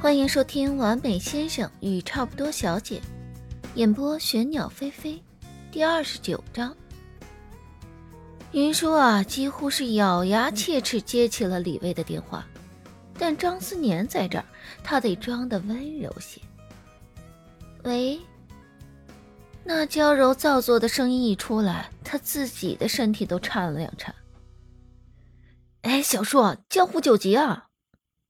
欢迎收听《完美先生与差不多小姐》，演播玄鸟飞飞，第二十九章。云舒啊，几乎是咬牙切齿接起了李卫的电话，但张思年在这儿，他得装的温柔些。喂，那娇柔造作的声音一出来，他自己的身体都颤了两颤。哎，小树，江湖救急啊！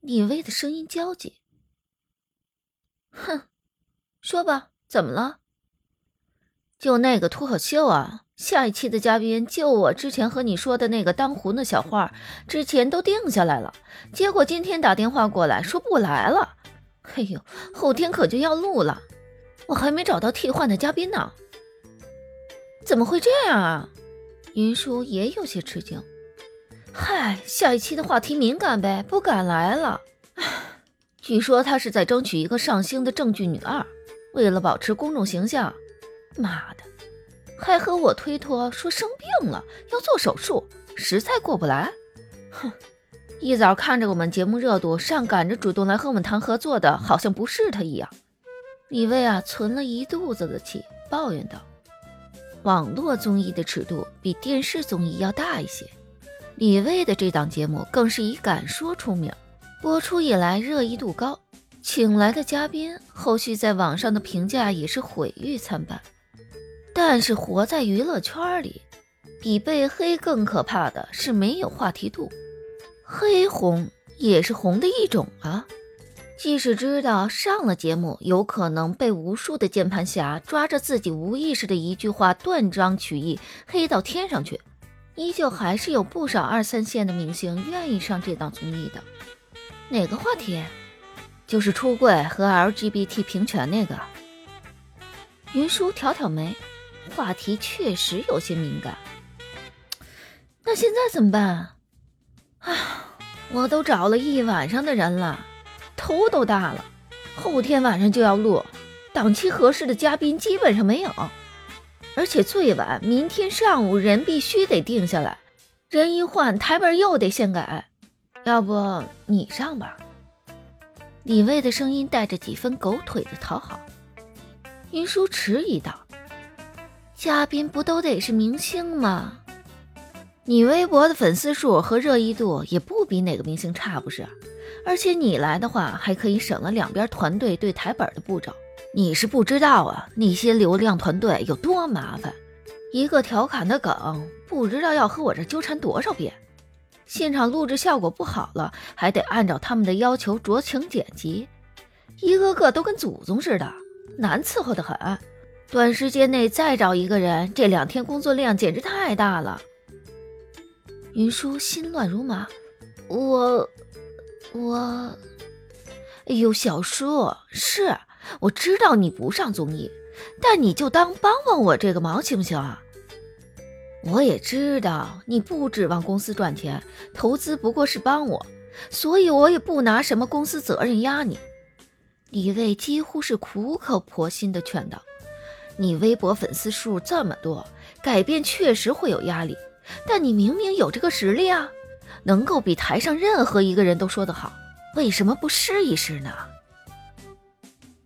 李卫的声音焦急。哼，说吧，怎么了？就那个脱口秀啊，下一期的嘉宾就我之前和你说的那个当红的小花，之前都定下来了，结果今天打电话过来说不来了。哎呦，后天可就要录了，我还没找到替换的嘉宾呢。怎么会这样啊？云舒也有些吃惊。嗨，下一期的话题敏感呗，不敢来了。据说他是在争取一个上星的正剧女二，为了保持公众形象，妈的，还和我推脱说生病了要做手术，实在过不来。哼，一早看着我们节目热度，上赶着主动来和我们谈合作的，好像不是他一样。李卫啊，存了一肚子的气，抱怨道：“网络综艺的尺度比电视综艺要大一些，李卫的这档节目更是以敢说出名。”播出以来热议度高，请来的嘉宾后续在网上的评价也是毁誉参半。但是活在娱乐圈里，比被黑更可怕的是没有话题度。黑红也是红的一种啊，即使知道上了节目有可能被无数的键盘侠抓着自己无意识的一句话断章取义黑到天上去，依旧还是有不少二三线的明星愿意上这档综艺的。哪个话题？就是出柜和 LGBT 平权那个。云舒挑挑眉，话题确实有些敏感。那现在怎么办？啊，我都找了一晚上的人了，头都大了。后天晚上就要录，档期合适的嘉宾基本上没有，而且最晚明天上午人必须得定下来，人一换台本又得现改。要不你上吧。李卫的声音带着几分狗腿的讨好。云舒迟疑道：“嘉宾不都得是明星吗？你微博的粉丝数和热议度也不比哪个明星差，不是？而且你来的话，还可以省了两边团队对台本的步骤。你是不知道啊，那些流量团队有多麻烦，一个调侃的梗，不知道要和我这纠缠多少遍。”现场录制效果不好了，还得按照他们的要求酌情剪辑，一个个都跟祖宗似的，难伺候的很。短时间内再找一个人，这两天工作量简直太大了。云舒心乱如麻，我我，哎呦，小叔，是我知道你不上综艺，但你就当帮帮我这个忙行不行啊？我也知道你不指望公司赚钱，投资不过是帮我，所以我也不拿什么公司责任压你。李卫几乎是苦口婆心的劝道：“你微博粉丝数这么多，改变确实会有压力，但你明明有这个实力啊，能够比台上任何一个人都说得好，为什么不试一试呢？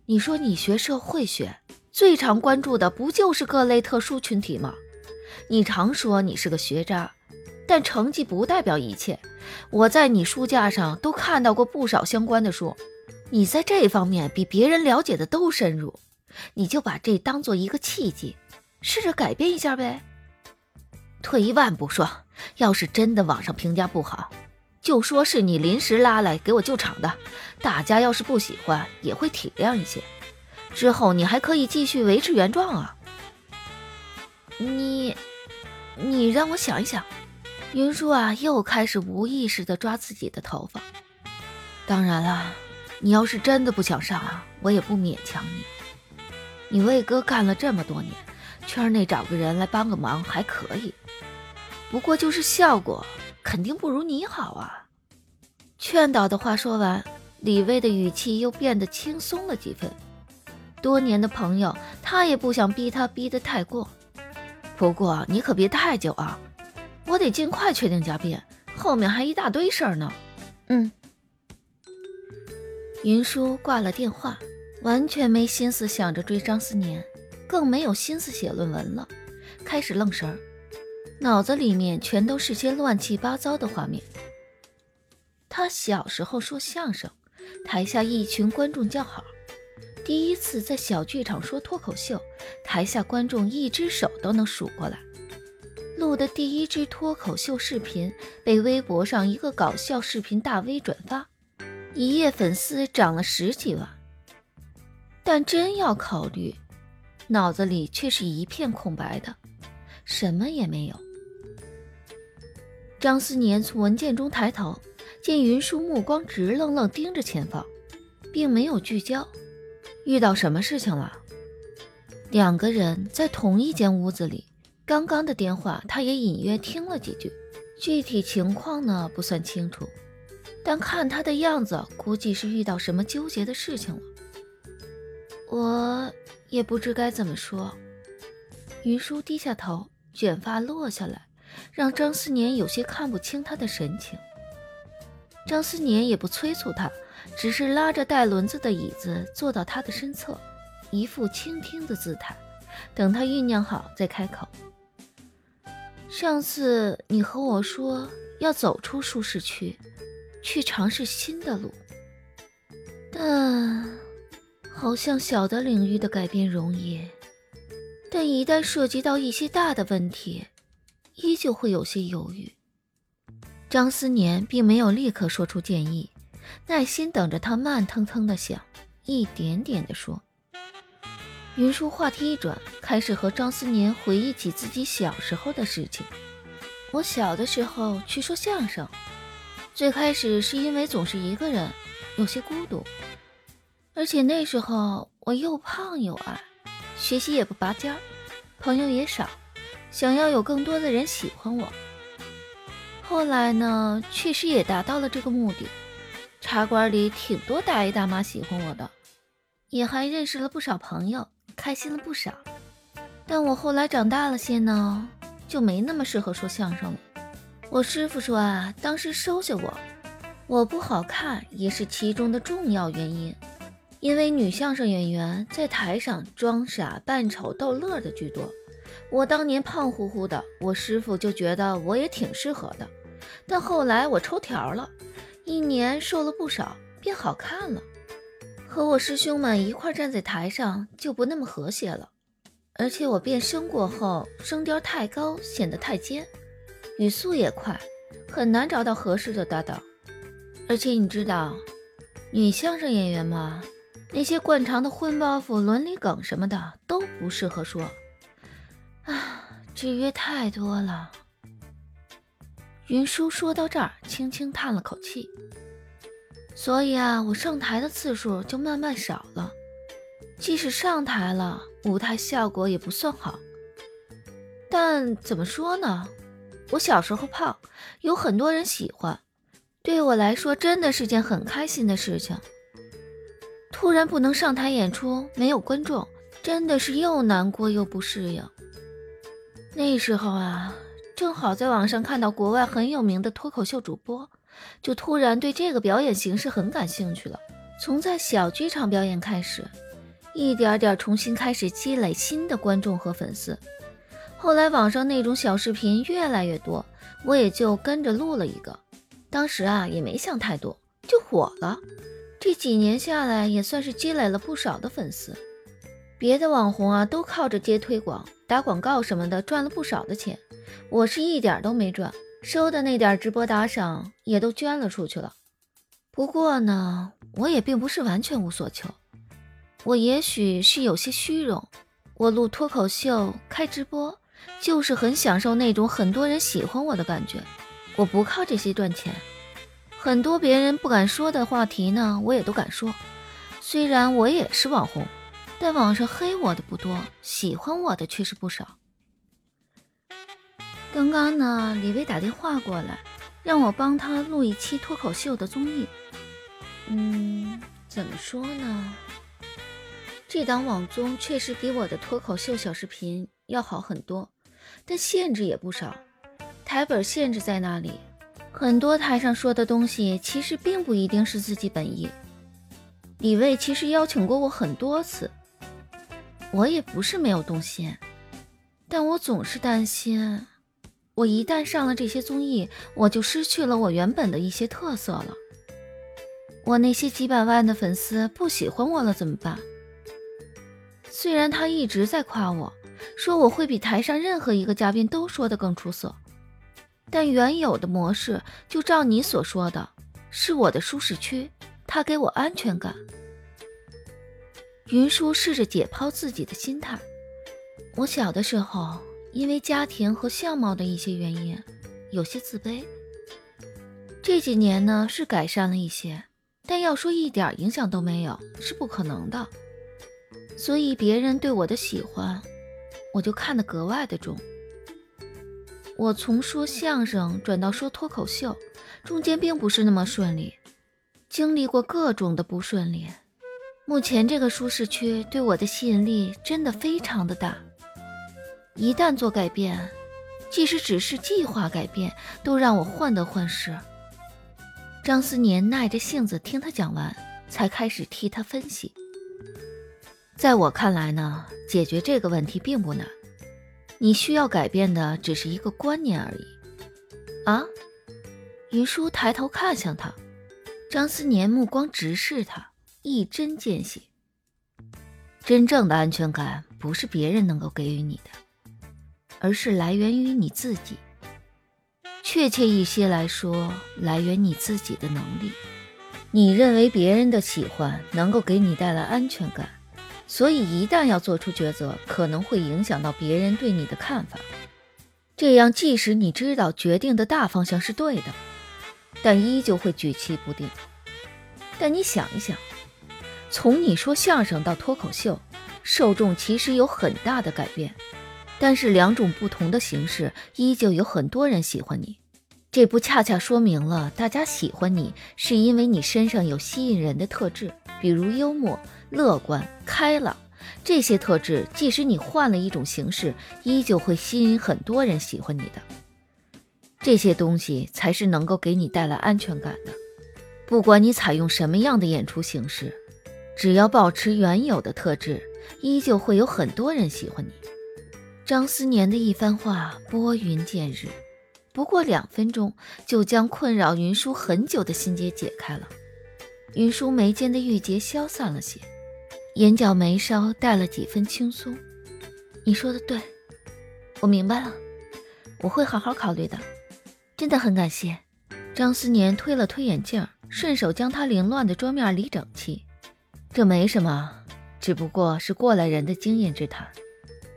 你说你学社会学，最常关注的不就是各类特殊群体吗？”你常说你是个学渣，但成绩不代表一切。我在你书架上都看到过不少相关的书，你在这方面比别人了解的都深入。你就把这当做一个契机，试着改变一下呗。退一万步说，要是真的网上评价不好，就说是你临时拉来给我救场的，大家要是不喜欢也会体谅一些。之后你还可以继续维持原状啊。你。你让我想一想，云舒啊，又开始无意识地抓自己的头发。当然了，你要是真的不想上啊，我也不勉强你。你魏哥干了这么多年，圈内找个人来帮个忙还可以，不过就是效果肯定不如你好啊。劝导的话说完，李薇的语气又变得轻松了几分。多年的朋友，他也不想逼他逼得太过。不过你可别太久啊，我得尽快确定嘉宾，后面还一大堆事儿呢。嗯，云舒挂了电话，完全没心思想着追张思年，更没有心思写论文了，开始愣神儿，脑子里面全都是些乱七八糟的画面。他小时候说相声，台下一群观众叫好；第一次在小剧场说脱口秀，台下观众一只手都能数过来。录的第一支脱口秀视频被微博上一个搞笑视频大 V 转发，一夜粉丝涨了十几万。但真要考虑，脑子里却是一片空白的，什么也没有。张思年从文件中抬头，见云舒目光直愣愣盯着前方，并没有聚焦。遇到什么事情了？两个人在同一间屋子里。刚刚的电话，他也隐约听了几句，具体情况呢不算清楚，但看他的样子，估计是遇到什么纠结的事情了。我也不知该怎么说。云舒低下头，卷发落下来，让张思年有些看不清他的神情。张思年也不催促他，只是拉着带轮子的椅子坐到他的身侧，一副倾听的姿态，等他酝酿好再开口。上次你和我说要走出舒适区，去尝试新的路，但好像小的领域的改变容易，但一旦涉及到一些大的问题，依旧会有些犹豫。张思年并没有立刻说出建议，耐心等着他慢腾腾的想，一点点的说。云舒话题一转，开始和张思年回忆起自己小时候的事情。我小的时候去说相声，最开始是因为总是一个人，有些孤独，而且那时候我又胖又矮，学习也不拔尖儿，朋友也少，想要有更多的人喜欢我。后来呢，确实也达到了这个目的，茶馆里挺多大爷大妈喜欢我的，也还认识了不少朋友。开心了不少，但我后来长大了些呢，就没那么适合说相声了。我师傅说啊，当时收下我，我不好看也是其中的重要原因。因为女相声演员在台上装傻扮丑逗乐的居多，我当年胖乎乎的，我师傅就觉得我也挺适合的。但后来我抽条了，一年瘦了不少，变好看了。和我师兄们一块站在台上就不那么和谐了，而且我变声过后，声调太高，显得太尖，语速也快，很难找到合适的搭档。而且你知道，女相声演员嘛，那些惯常的荤包袱、伦理梗什么的都不适合说。啊，制约太多了。云舒说到这儿，轻轻叹了口气。所以啊，我上台的次数就慢慢少了。即使上台了，舞台效果也不算好。但怎么说呢？我小时候胖，有很多人喜欢，对我来说真的是件很开心的事情。突然不能上台演出，没有观众，真的是又难过又不适应。那时候啊，正好在网上看到国外很有名的脱口秀主播。就突然对这个表演形式很感兴趣了，从在小剧场表演开始，一点点重新开始积累新的观众和粉丝。后来网上那种小视频越来越多，我也就跟着录了一个。当时啊也没想太多，就火了。这几年下来也算是积累了不少的粉丝。别的网红啊都靠着接推广、打广告什么的赚了不少的钱，我是一点都没赚。收的那点直播打赏也都捐了出去了。不过呢，我也并不是完全无所求。我也许是有些虚荣，我录脱口秀、开直播，就是很享受那种很多人喜欢我的感觉。我不靠这些赚钱，很多别人不敢说的话题呢，我也都敢说。虽然我也是网红，但网上黑我的不多，喜欢我的却是不少。刚刚呢，李薇打电话过来，让我帮他录一期脱口秀的综艺。嗯，怎么说呢？这档网综确实比我的脱口秀小视频要好很多，但限制也不少。台本限制在那里，很多台上说的东西其实并不一定是自己本意。李卫其实邀请过我很多次，我也不是没有动心，但我总是担心，我一旦上了这些综艺，我就失去了我原本的一些特色了。我那些几百万的粉丝不喜欢我了怎么办？虽然他一直在夸我，说我会比台上任何一个嘉宾都说的更出色，但原有的模式就照你所说的，是我的舒适区。他给我安全感。云舒试着解剖自己的心态。我小的时候，因为家庭和相貌的一些原因，有些自卑。这几年呢，是改善了一些，但要说一点影响都没有，是不可能的。所以别人对我的喜欢，我就看得格外的重。我从说相声转到说脱口秀，中间并不是那么顺利。经历过各种的不顺利，目前这个舒适区对我的吸引力真的非常的大。一旦做改变，即使只是计划改变，都让我患得患失。张思年耐着性子听他讲完，才开始替他分析。在我看来呢，解决这个问题并不难，你需要改变的只是一个观念而已。啊？云舒抬头看向他。张思年目光直视他，一针见血。真正的安全感不是别人能够给予你的，而是来源于你自己。确切一些来说，来源你自己的能力。你认为别人的喜欢能够给你带来安全感，所以一旦要做出抉择，可能会影响到别人对你的看法。这样，即使你知道决定的大方向是对的。但依旧会举棋不定。但你想一想，从你说相声到脱口秀，受众其实有很大的改变，但是两种不同的形式，依旧有很多人喜欢你。这不恰恰说明了大家喜欢你，是因为你身上有吸引人的特质，比如幽默、乐观、开朗这些特质，即使你换了一种形式，依旧会吸引很多人喜欢你的。这些东西才是能够给你带来安全感的。不管你采用什么样的演出形式，只要保持原有的特质，依旧会有很多人喜欢你。张思年的一番话拨云见日，不过两分钟就将困扰云舒很久的心结解开了。云舒眉间的郁结消散了些，眼角眉梢带了几分轻松。你说的对，我明白了，我会好好考虑的。真的很感谢，张思年推了推眼镜，顺手将他凌乱的桌面理整齐。这没什么，只不过是过来人的经验之谈。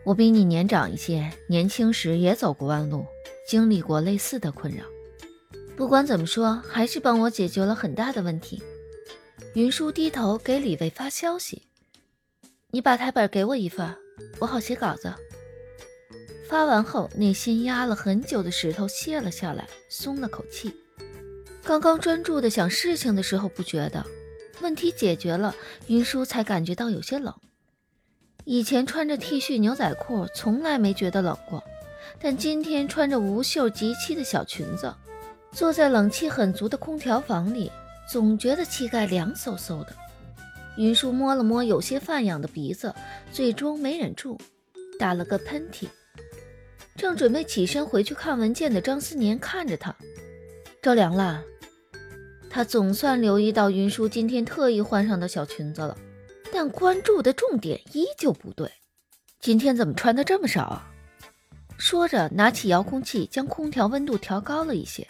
我比你年长一些，年轻时也走过弯路，经历过类似的困扰。不管怎么说，还是帮我解决了很大的问题。云舒低头给李卫发消息：“你把台本给我一份，我好写稿子。”发完后，内心压了很久的石头卸了下来，松了口气。刚刚专注的想事情的时候不觉得，问题解决了，云舒才感觉到有些冷。以前穿着 T 恤牛仔裤从来没觉得冷过，但今天穿着无袖及膝的小裙子，坐在冷气很足的空调房里，总觉得膝盖凉飕飕的。云舒摸了摸有些泛痒的鼻子，最终没忍住，打了个喷嚏。正准备起身回去看文件的张思年看着他，着凉了。他总算留意到云舒今天特意换上的小裙子了，但关注的重点依旧不对。今天怎么穿的这么少啊？说着，拿起遥控器将空调温度调高了一些，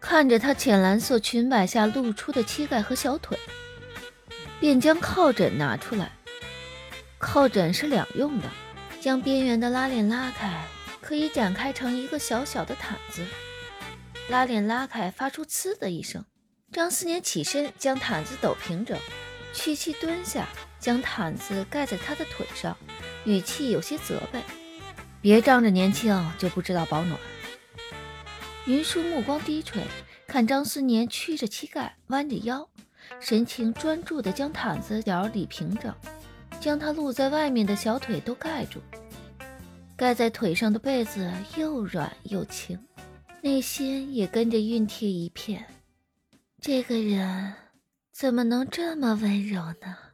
看着她浅蓝色裙摆下露出的膝盖和小腿，便将靠枕拿出来。靠枕是两用的，将边缘的拉链拉开。可以展开成一个小小的毯子，拉链拉开，发出“呲”的一声。张思年起身，将毯子抖平整，屈膝蹲下，将毯子盖在他的腿上，语气有些责备：“别仗着年轻就不知道保暖。”云舒目光低垂，看张思年屈着膝盖，弯着腰，神情专注地将毯子角理平整，将他露在外面的小腿都盖住。盖在腿上的被子又软又轻，内心也跟着熨帖一片。这个人怎么能这么温柔呢？